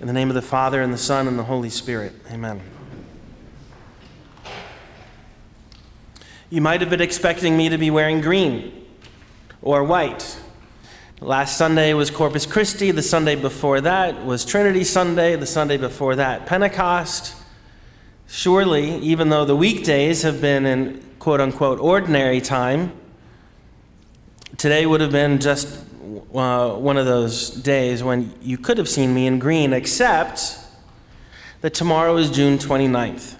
In the name of the Father, and the Son, and the Holy Spirit. Amen. You might have been expecting me to be wearing green or white. Last Sunday was Corpus Christi. The Sunday before that was Trinity Sunday. The Sunday before that, Pentecost. Surely, even though the weekdays have been in quote unquote ordinary time, today would have been just uh, one of those days when you could have seen me in green, except that tomorrow is June 29th.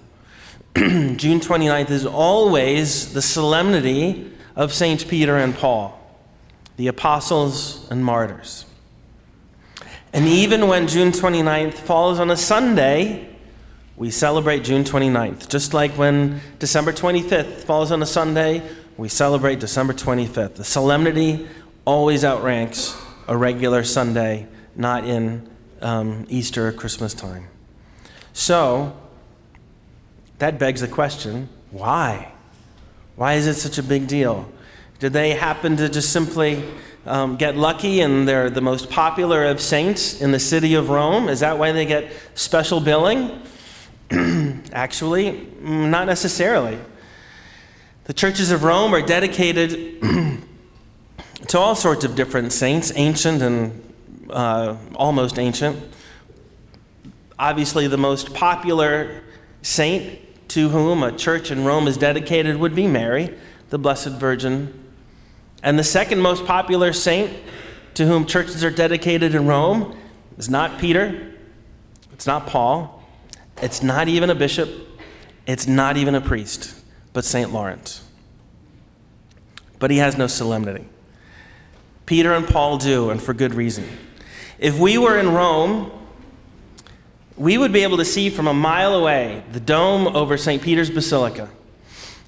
June 29th is always the solemnity of Saints Peter and Paul, the apostles and martyrs. And even when June 29th falls on a Sunday, we celebrate June 29th. Just like when December 25th falls on a Sunday, we celebrate December 25th. The solemnity always outranks a regular Sunday, not in um, Easter or Christmas time. So, that begs the question why? Why is it such a big deal? Did they happen to just simply um, get lucky and they're the most popular of saints in the city of Rome? Is that why they get special billing? Actually, not necessarily. The churches of Rome are dedicated to all sorts of different saints, ancient and uh, almost ancient. Obviously, the most popular saint to whom a church in Rome is dedicated would be Mary, the Blessed Virgin. And the second most popular saint to whom churches are dedicated in Rome is not Peter, it's not Paul, it's not even a bishop, it's not even a priest, but St. Lawrence. But he has no solemnity. Peter and Paul do, and for good reason. If we were in Rome, we would be able to see from a mile away the dome over St. Peter's Basilica.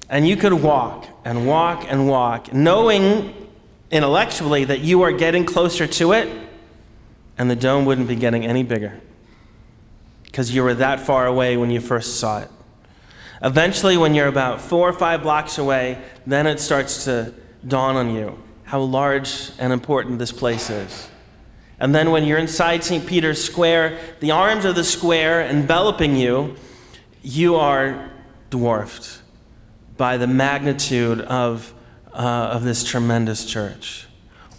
And you could walk and walk and walk, knowing intellectually that you are getting closer to it, and the dome wouldn't be getting any bigger because you were that far away when you first saw it. Eventually, when you're about four or five blocks away, then it starts to dawn on you how large and important this place is. And then when you're inside St. Peter's Square, the arms of the square enveloping you, you are dwarfed by the magnitude of, uh, of this tremendous church.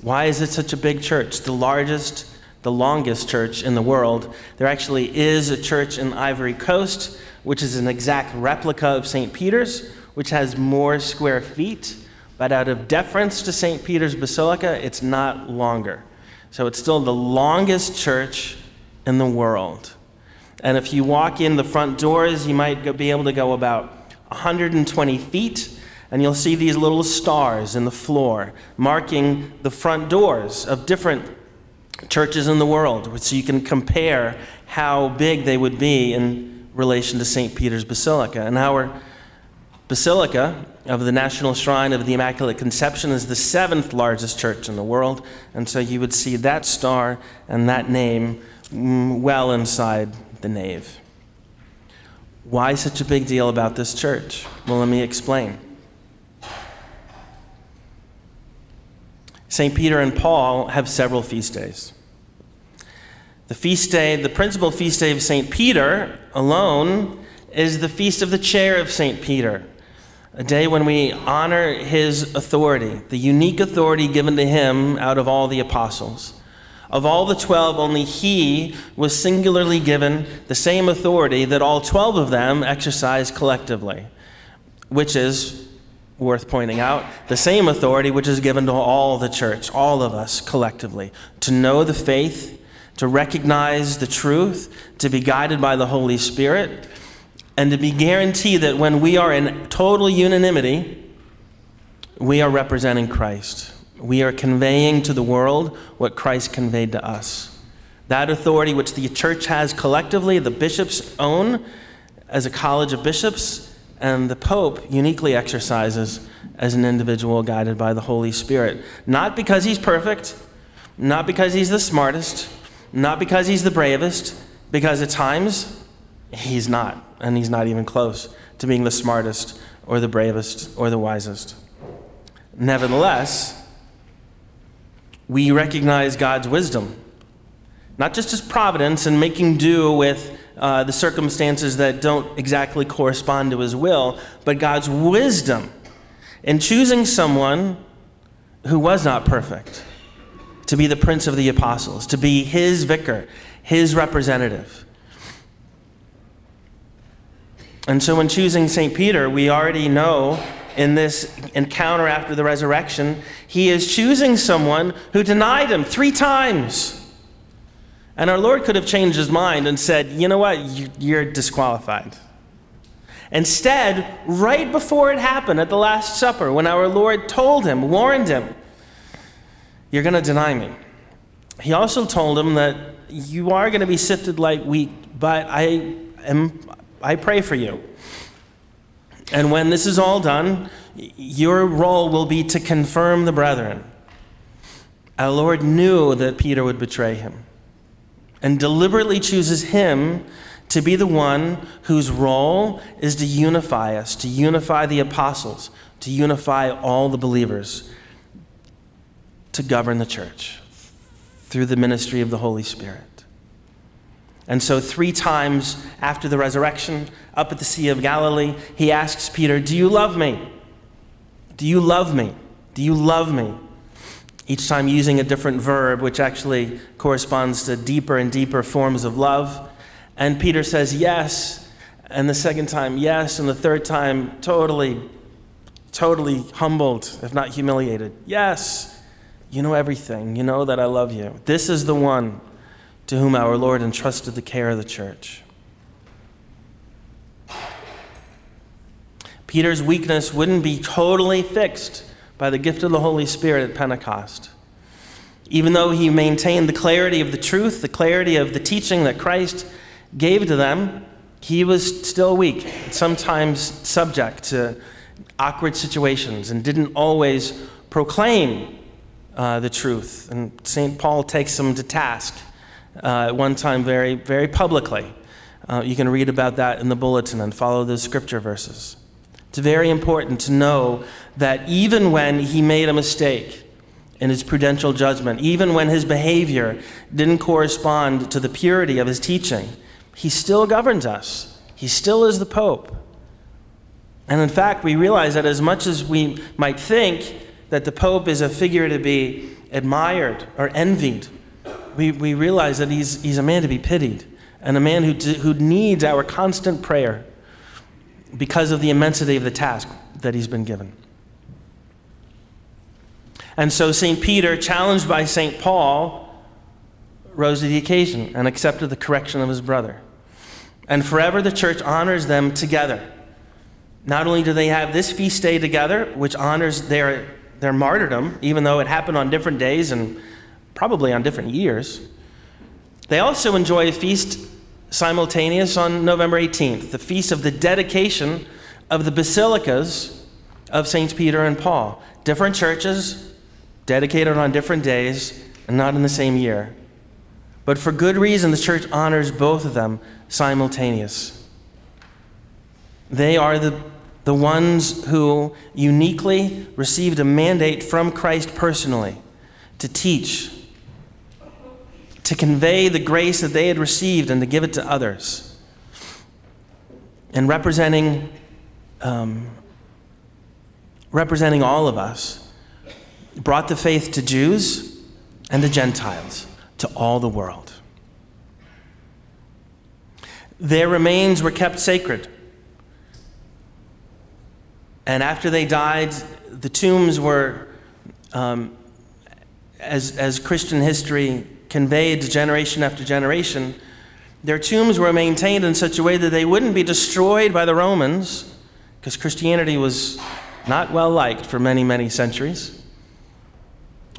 Why is it such a big church? The largest, the longest church in the world. There actually is a church in Ivory Coast, which is an exact replica of St. Peter's, which has more square feet but out of deference to St. Peter's Basilica, it's not longer. So it's still the longest church in the world. And if you walk in the front doors, you might be able to go about 120 feet, and you'll see these little stars in the floor marking the front doors of different churches in the world, so you can compare how big they would be in relation to St. Peter's Basilica. And our basilica of the National Shrine of the Immaculate Conception is the seventh largest church in the world, and so you would see that star and that name mm, well inside the nave. Why such a big deal about this church? Well, let me explain. St. Peter and Paul have several feast days. The feast day, the principal feast day of St. Peter alone, is the feast of the chair of St. Peter a day when we honor his authority, the unique authority given to him out of all the apostles. Of all the 12, only he was singularly given the same authority that all 12 of them exercised collectively, which is, worth pointing out, the same authority which is given to all the church, all of us collectively, to know the faith, to recognize the truth, to be guided by the Holy Spirit and to be guaranteed that when we are in total unanimity, we are representing Christ. We are conveying to the world what Christ conveyed to us. That authority which the church has collectively, the bishops own as a college of bishops, and the Pope uniquely exercises as an individual guided by the Holy Spirit. Not because he's perfect, not because he's the smartest, not because he's the bravest, because at times he's not and he's not even close to being the smartest or the bravest or the wisest. Nevertheless, we recognize God's wisdom not just his providence and making do with uh, the circumstances that don't exactly correspond to his will, but God's wisdom in choosing someone who was not perfect to be the prince of the apostles, to be his vicar, his representative. And so, in choosing St. Peter, we already know in this encounter after the resurrection, he is choosing someone who denied him three times. And our Lord could have changed his mind and said, you know what, you're disqualified. Instead, right before it happened at the Last Supper, when our Lord told him, warned him, you're going to deny me. He also told him that you are going to be sifted like wheat, but I am I pray for you. And when this is all done, your role will be to confirm the brethren. Our Lord knew that Peter would betray him and deliberately chooses him to be the one whose role is to unify us, to unify the apostles, to unify all the believers, to govern the church through the ministry of the Holy Spirit. And so, three times after the resurrection, up at the Sea of Galilee, he asks Peter, Do you love me? Do you love me? Do you love me? Each time using a different verb, which actually corresponds to deeper and deeper forms of love. And Peter says, Yes. And the second time, yes. And the third time, totally, totally humbled, if not humiliated. Yes. You know everything. You know that I love you. This is the one to whom our Lord entrusted the care of the church. Peter's weakness wouldn't be totally fixed by the gift of the Holy Spirit at Pentecost. Even though he maintained the clarity of the truth, the clarity of the teaching that Christ gave to them, he was still weak, sometimes subject to awkward situations, and didn't always proclaim uh, the truth. And St. Paul takes him to task uh, at one time very, very publicly. Uh, you can read about that in the bulletin and follow the scripture verses. It's very important to know that even when he made a mistake in his prudential judgment, even when his behavior didn't correspond to the purity of his teaching, he still governs us. He still is the Pope. And in fact, we realize that as much as we might think that the Pope is a figure to be admired or envied, we, we realize that he's, he's a man to be pitied and a man who, who needs our constant prayer because of the immensity of the task that he's been given. And so St. Peter, challenged by St. Paul, rose to the occasion and accepted the correction of his brother. And forever the church honors them together. Not only do they have this feast day together, which honors their, their martyrdom, even though it happened on different days and probably on different years. They also enjoy a feast simultaneous on November 18th, the feast of the dedication of the basilicas of Saints Peter and Paul. Different churches, dedicated on different days, and not in the same year. But for good reason, the church honors both of them simultaneous. They are the, the ones who uniquely received a mandate from Christ personally to teach, to convey the grace that they had received and to give it to others. And representing, um, representing all of us, brought the faith to Jews and to Gentiles, to all the world. Their remains were kept sacred. And after they died, the tombs were, um, as, as Christian history conveyed to generation after generation, their tombs were maintained in such a way that they wouldn't be destroyed by the Romans, because Christianity was not well liked for many, many centuries,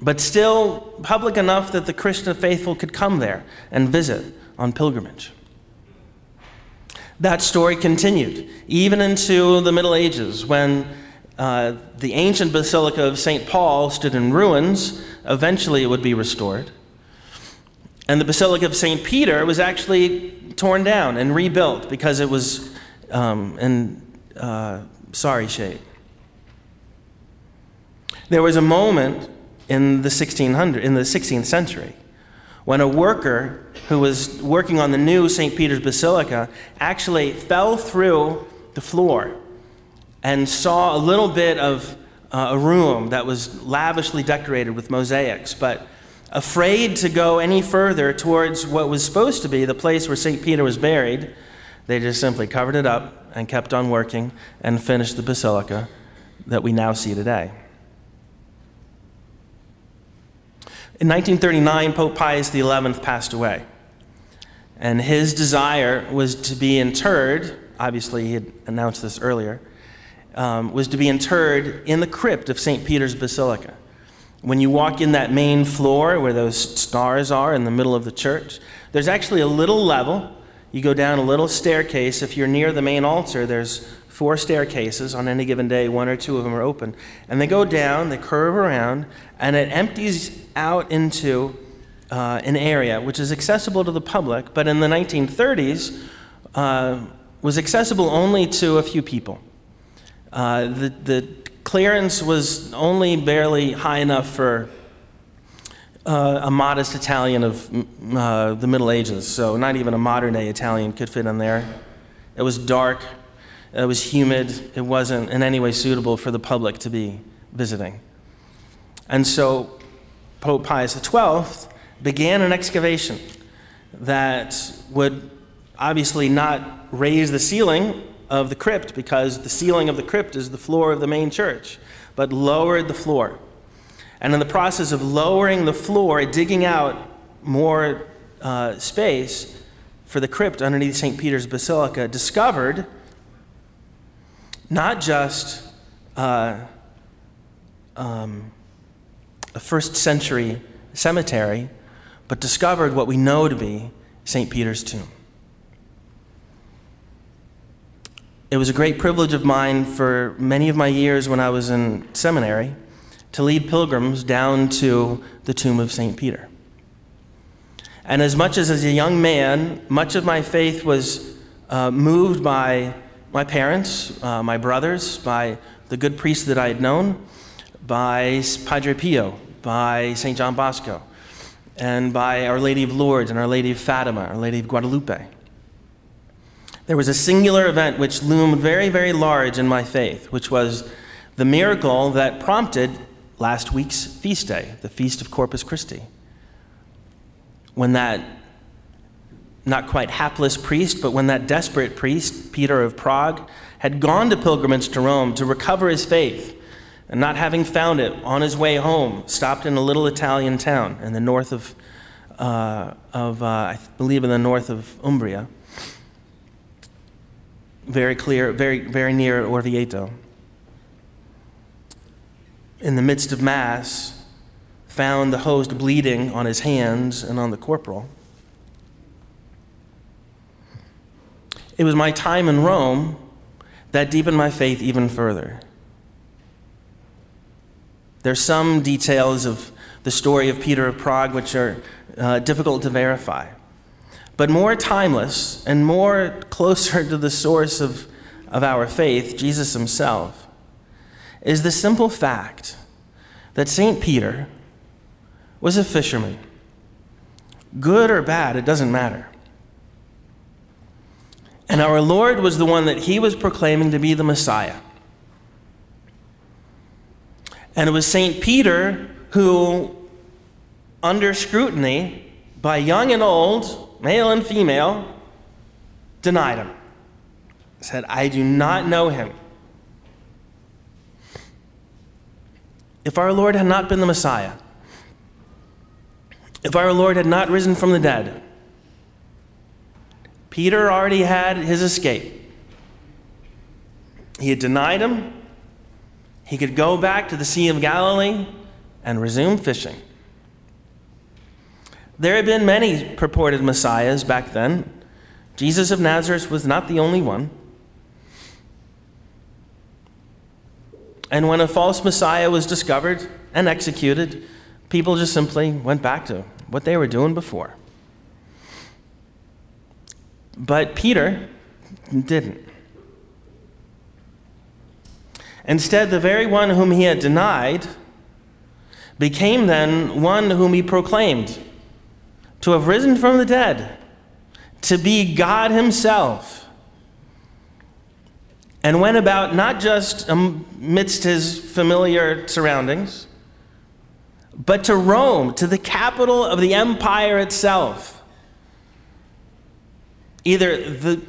but still public enough that the Christian faithful could come there and visit on pilgrimage. That story continued even into the Middle Ages when uh, the ancient Basilica of St. Paul stood in ruins. Eventually, it would be restored. And the Basilica of St. Peter was actually torn down and rebuilt because it was um, in uh, sorry shape. There was a moment in the 1600 in the 16th century when a worker who was working on the new St. Peter's Basilica actually fell through the floor and saw a little bit of uh, a room that was lavishly decorated with mosaics, but afraid to go any further towards what was supposed to be the place where St. Peter was buried, they just simply covered it up and kept on working and finished the basilica that we now see today. In 1939, Pope Pius XI passed away. And his desire was to be interred, obviously, he had announced this earlier, um, was to be interred in the crypt of St. Peter's Basilica. When you walk in that main floor where those stars are in the middle of the church, there's actually a little level. You go down a little staircase. If you're near the main altar, there's four staircases on any given day, one or two of them are open. And they go down, they curve around, and it empties out into uh, an area which is accessible to the public, but in the 1930s uh, was accessible only to a few people. Uh, the, the clearance was only barely high enough for uh, a modest Italian of uh, the Middle Ages, so not even a modern day Italian could fit in there. It was dark, it was humid, it wasn't in any way suitable for the public to be visiting. And so Pope Pius XII began an excavation that would obviously not raise the ceiling of the crypt because the ceiling of the crypt is the floor of the main church, but lowered the floor. And in the process of lowering the floor, digging out more uh, space for the crypt underneath St. Peter's Basilica, discovered not just uh, um, a first century cemetery, but discovered what we know to be St. Peter's tomb. It was a great privilege of mine for many of my years when I was in seminary to lead pilgrims down to the tomb of St. Peter. And as much as as a young man, much of my faith was uh, moved by my parents, uh, my brothers, by the good priests that I had known, by Padre Pio, by St. John Bosco, and by Our Lady of Lourdes and Our Lady of Fatima, Our Lady of Guadalupe. There was a singular event which loomed very, very large in my faith, which was the miracle that prompted last week's feast day, the Feast of Corpus Christi. When that not quite hapless priest, but when that desperate priest, Peter of Prague, had gone to pilgrimage to Rome to recover his faith, and not having found it on his way home, stopped in a little Italian town in the north of, uh, of uh, I believe, in the north of Umbria, very clear, very, very near Orvieto. In the midst of Mass, found the host bleeding on his hands and on the corporal. It was my time in Rome that deepened my faith even further. There's some details of the story of Peter of Prague which are uh, difficult to verify. But more timeless and more closer to the source of, of our faith, Jesus himself, is the simple fact that St. Peter was a fisherman. Good or bad, it doesn't matter. And our Lord was the one that he was proclaiming to be the Messiah. And it was St. Peter who, under scrutiny by young and old, male and female, denied him. Said, I do not know him. If our Lord had not been the Messiah, if our Lord had not risen from the dead, Peter already had his escape. He had denied him. He could go back to the Sea of Galilee and resume fishing. There had been many purported messiahs back then. Jesus of Nazareth was not the only one. And when a false messiah was discovered and executed, people just simply went back to what they were doing before. But Peter didn't. Instead, the very one whom he had denied became then one whom he proclaimed to have risen from the dead, to be God Himself, and went about not just amidst His familiar surroundings, but to Rome, to the capital of the empire itself. Either the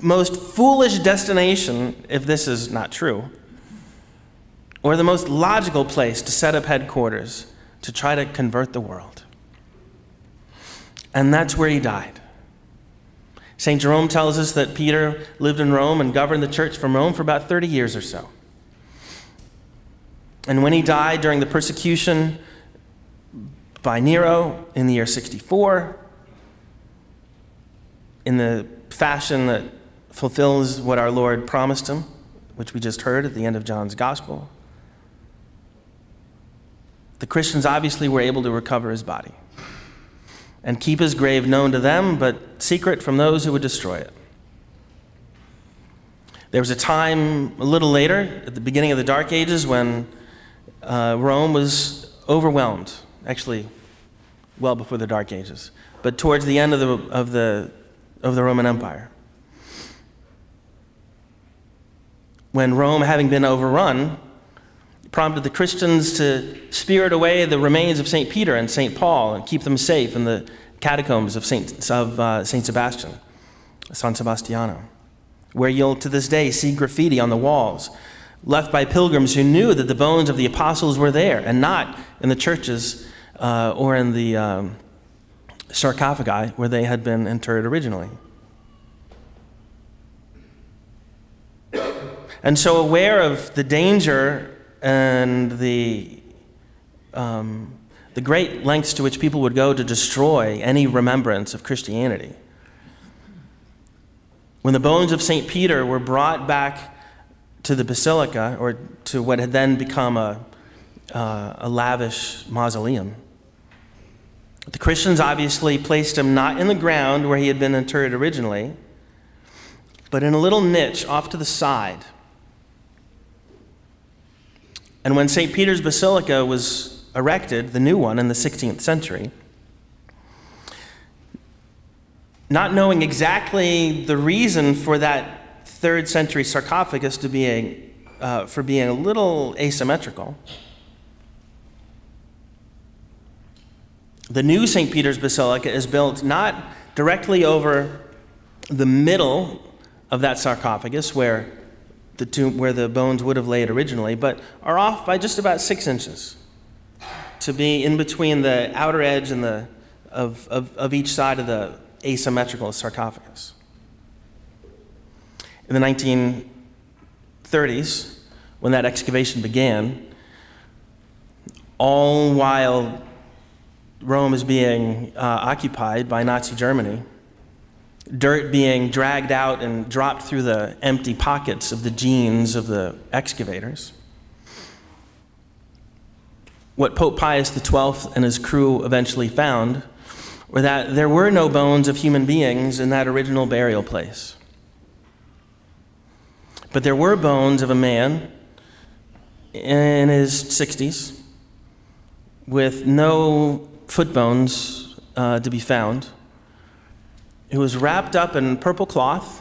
most foolish destination, if this is not true, or the most logical place to set up headquarters to try to convert the world. And that's where he died. St. Jerome tells us that Peter lived in Rome and governed the church from Rome for about 30 years or so. And when he died during the persecution by Nero in the year 64, in the fashion that fulfills what our Lord promised him, which we just heard at the end of John's Gospel, the Christians obviously were able to recover his body and keep his grave known to them, but secret from those who would destroy it. There was a time a little later, at the beginning of the Dark Ages, when uh, Rome was overwhelmed. Actually, well before the Dark Ages, but towards the end of the, of the, of the Roman Empire. When Rome, having been overrun, prompted the Christians to spirit away the remains of St. Peter and St. Paul and keep them safe in the catacombs of St. Of, uh, Saint Sebastian, San Sebastiano, where you'll to this day see graffiti on the walls left by pilgrims who knew that the bones of the apostles were there and not in the churches uh, or in the um, sarcophagi where they had been interred originally. And so, aware of the danger and the, um, the great lengths to which people would go to destroy any remembrance of Christianity. When the bones of St. Peter were brought back to the basilica, or to what had then become a, uh, a lavish mausoleum, the Christians obviously placed him not in the ground where he had been interred originally, but in a little niche off to the side and when St. Peter's Basilica was erected, the new one in the 16th century, not knowing exactly the reason for that third century sarcophagus to be a, uh, for being a little asymmetrical, the new St. Peter's Basilica is built not directly over the middle of that sarcophagus where the tomb where the bones would have laid originally, but are off by just about six inches to be in between the outer edge and the, of, of, of each side of the asymmetrical sarcophagus. In the 1930s, when that excavation began, all while Rome is being uh, occupied by Nazi Germany, dirt being dragged out and dropped through the empty pockets of the jeans of the excavators. What Pope Pius XII and his crew eventually found were that there were no bones of human beings in that original burial place. But there were bones of a man in his 60s with no foot bones uh, to be found it was wrapped up in purple cloth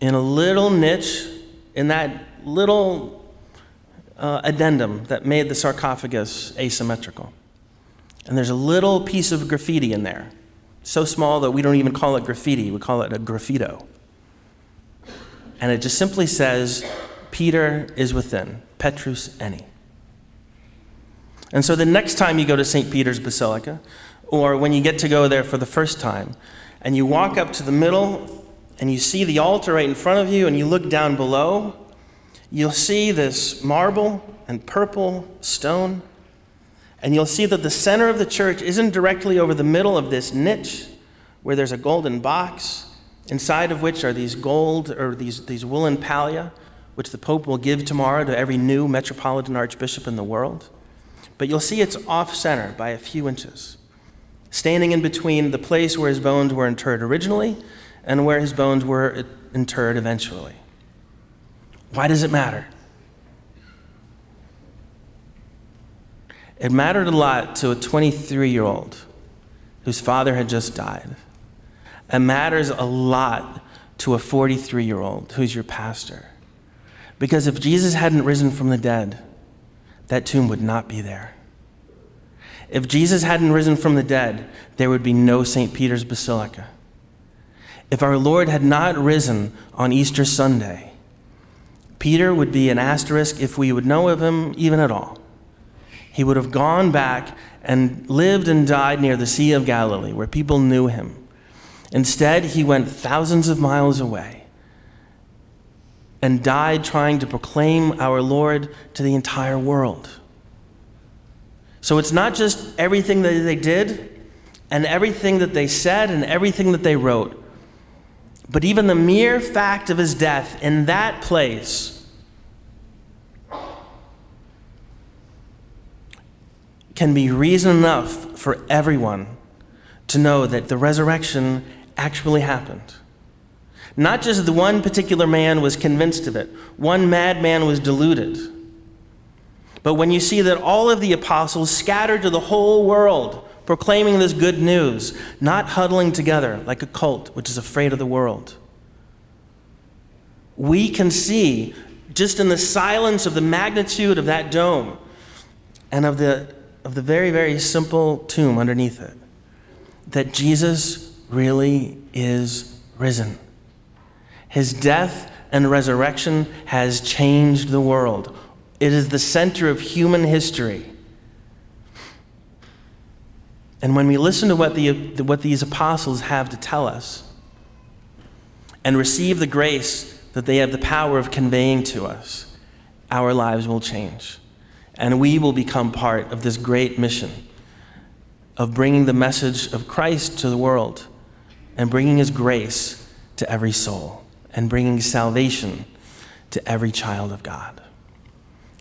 in a little niche in that little uh, addendum that made the sarcophagus asymmetrical. And there's a little piece of graffiti in there, so small that we don't even call it graffiti, we call it a graffito. And it just simply says, Peter is within, Petrus Eni. And so the next time you go to St. Peter's Basilica, or when you get to go there for the first time, and you walk up to the middle and you see the altar right in front of you and you look down below, you'll see this marble and purple stone. And you'll see that the center of the church isn't directly over the middle of this niche where there's a golden box, inside of which are these gold or these, these woolen pallia, which the Pope will give tomorrow to every new metropolitan archbishop in the world. But you'll see it's off center by a few inches standing in between the place where his bones were interred originally and where his bones were interred eventually. Why does it matter? It mattered a lot to a 23 year old whose father had just died. It matters a lot to a 43 year old who's your pastor. Because if Jesus hadn't risen from the dead, that tomb would not be there. If Jesus hadn't risen from the dead, there would be no St. Peter's Basilica. If our Lord had not risen on Easter Sunday, Peter would be an asterisk if we would know of him even at all. He would have gone back and lived and died near the Sea of Galilee, where people knew him. Instead, he went thousands of miles away and died trying to proclaim our Lord to the entire world. So it's not just everything that they did and everything that they said and everything that they wrote, but even the mere fact of his death in that place can be reason enough for everyone to know that the resurrection actually happened. Not just the one particular man was convinced of it, one madman was deluded. But when you see that all of the apostles scattered to the whole world, proclaiming this good news, not huddling together like a cult which is afraid of the world, we can see just in the silence of the magnitude of that dome and of the, of the very, very simple tomb underneath it that Jesus really is risen. His death and resurrection has changed the world. It is the center of human history. And when we listen to what, the, what these apostles have to tell us and receive the grace that they have the power of conveying to us, our lives will change. And we will become part of this great mission of bringing the message of Christ to the world and bringing his grace to every soul and bringing salvation to every child of God.